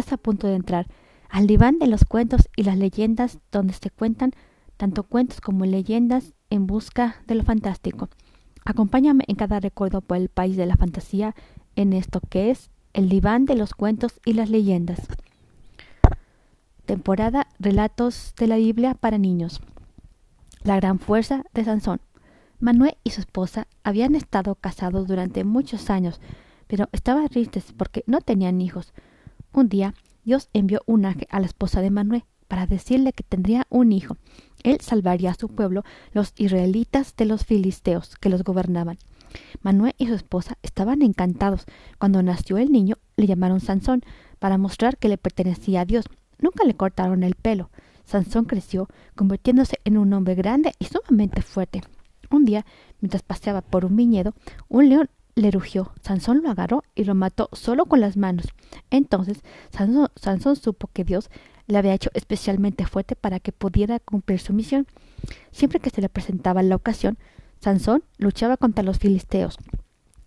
estás a punto de entrar al diván de los cuentos y las leyendas donde se cuentan tanto cuentos como leyendas en busca de lo fantástico. Acompáñame en cada recuerdo por el país de la fantasía en esto que es el diván de los cuentos y las leyendas. Temporada Relatos de la Biblia para niños. La gran fuerza de Sansón. Manuel y su esposa habían estado casados durante muchos años, pero estaban tristes porque no tenían hijos. Un día Dios envió un ángel a la esposa de Manuel para decirle que tendría un hijo. Él salvaría a su pueblo, los israelitas, de los filisteos que los gobernaban. Manuel y su esposa estaban encantados. Cuando nació el niño, le llamaron Sansón para mostrar que le pertenecía a Dios. Nunca le cortaron el pelo. Sansón creció, convirtiéndose en un hombre grande y sumamente fuerte. Un día, mientras paseaba por un viñedo, un león le rugió. Sansón lo agarró y lo mató solo con las manos. Entonces Sansón, supo que Dios le había hecho especialmente fuerte para que pudiera cumplir su misión. Siempre que se le presentaba la ocasión, Sansón luchaba contra los filisteos,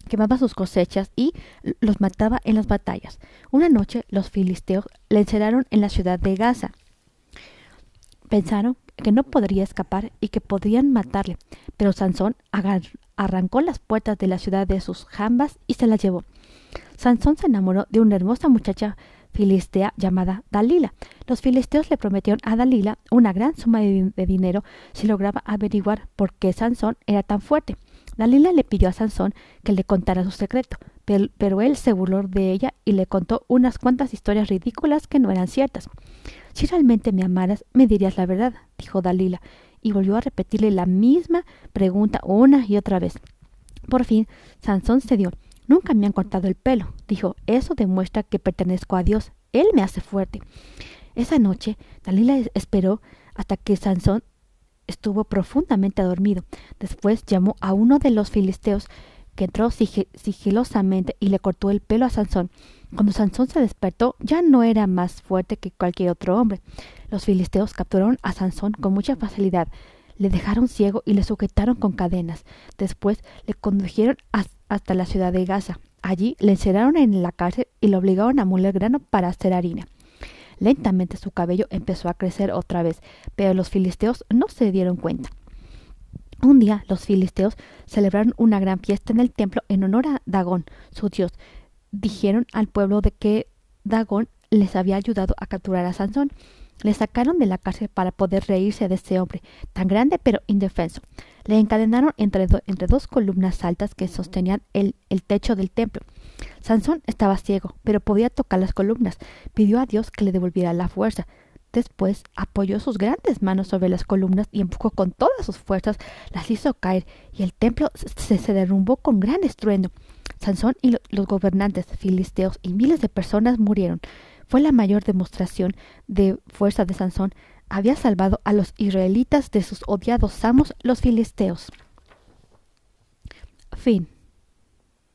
quemaba sus cosechas y los mataba en las batallas. Una noche los filisteos le encerraron en la ciudad de Gaza. Pensaron que no podría escapar y que podrían matarle, pero Sansón arrancó las puertas de la ciudad de sus jambas y se las llevó. Sansón se enamoró de una hermosa muchacha filistea llamada Dalila. Los filisteos le prometieron a Dalila una gran suma de, dinero si lograba averiguar por qué Sansón era tan fuerte. Dalila le pidió a Sansón que le contara su secreto, pero, pero, él se burló de ella y le contó unas cuantas historias ridículas que no eran ciertas. Si realmente me amaras, me dirías la verdad, dijo Dalila, y volvió a repetirle la misma pregunta una y otra vez. Por fin, Sansón cedió. Nunca me han cortado el pelo, dijo. Eso demuestra que pertenezco a Dios. Él me hace fuerte. Esa noche, Dalila esperó hasta que Sansón estuvo profundamente dormido. Después llamó a uno de los filisteos que entró sigilosamente y le cortó el pelo a Sansón. Cuando Sansón se despertó, ya no era más fuerte que cualquier otro hombre. Los filisteos capturaron a Sansón con mucha facilidad, le dejaron ciego y le sujetaron con cadenas. Después le condujeron hasta la ciudad de Gaza. Allí le encerraron en la cárcel y le obligaron a moler grano para hacer harina. Lentamente su cabello empezó a crecer otra vez, pero los filisteos no se dieron cuenta. Un día los filisteos celebraron una gran fiesta en el templo en honor a Dagón, su dios. Dijeron al pueblo de que Dagón les había ayudado a capturar a Sansón. Le sacaron de la cárcel para poder reírse de ese hombre, tan grande pero indefenso. Le encadenaron entre, entre dos columnas altas que sostenían el, el techo del templo. Sansón estaba ciego, pero podía tocar las columnas. Pidió a Dios que le devolviera la fuerza. Después apoyó sus grandes manos sobre las columnas y empujó con todas sus fuerzas, las hizo caer, y el templo se, derrumbó con gran estruendo. Sansón y los gobernantes filisteos y miles de personas murieron fue la mayor demostración de fuerza de Sansón. Había salvado a los israelitas de sus odiados amos, los filisteos. Fin.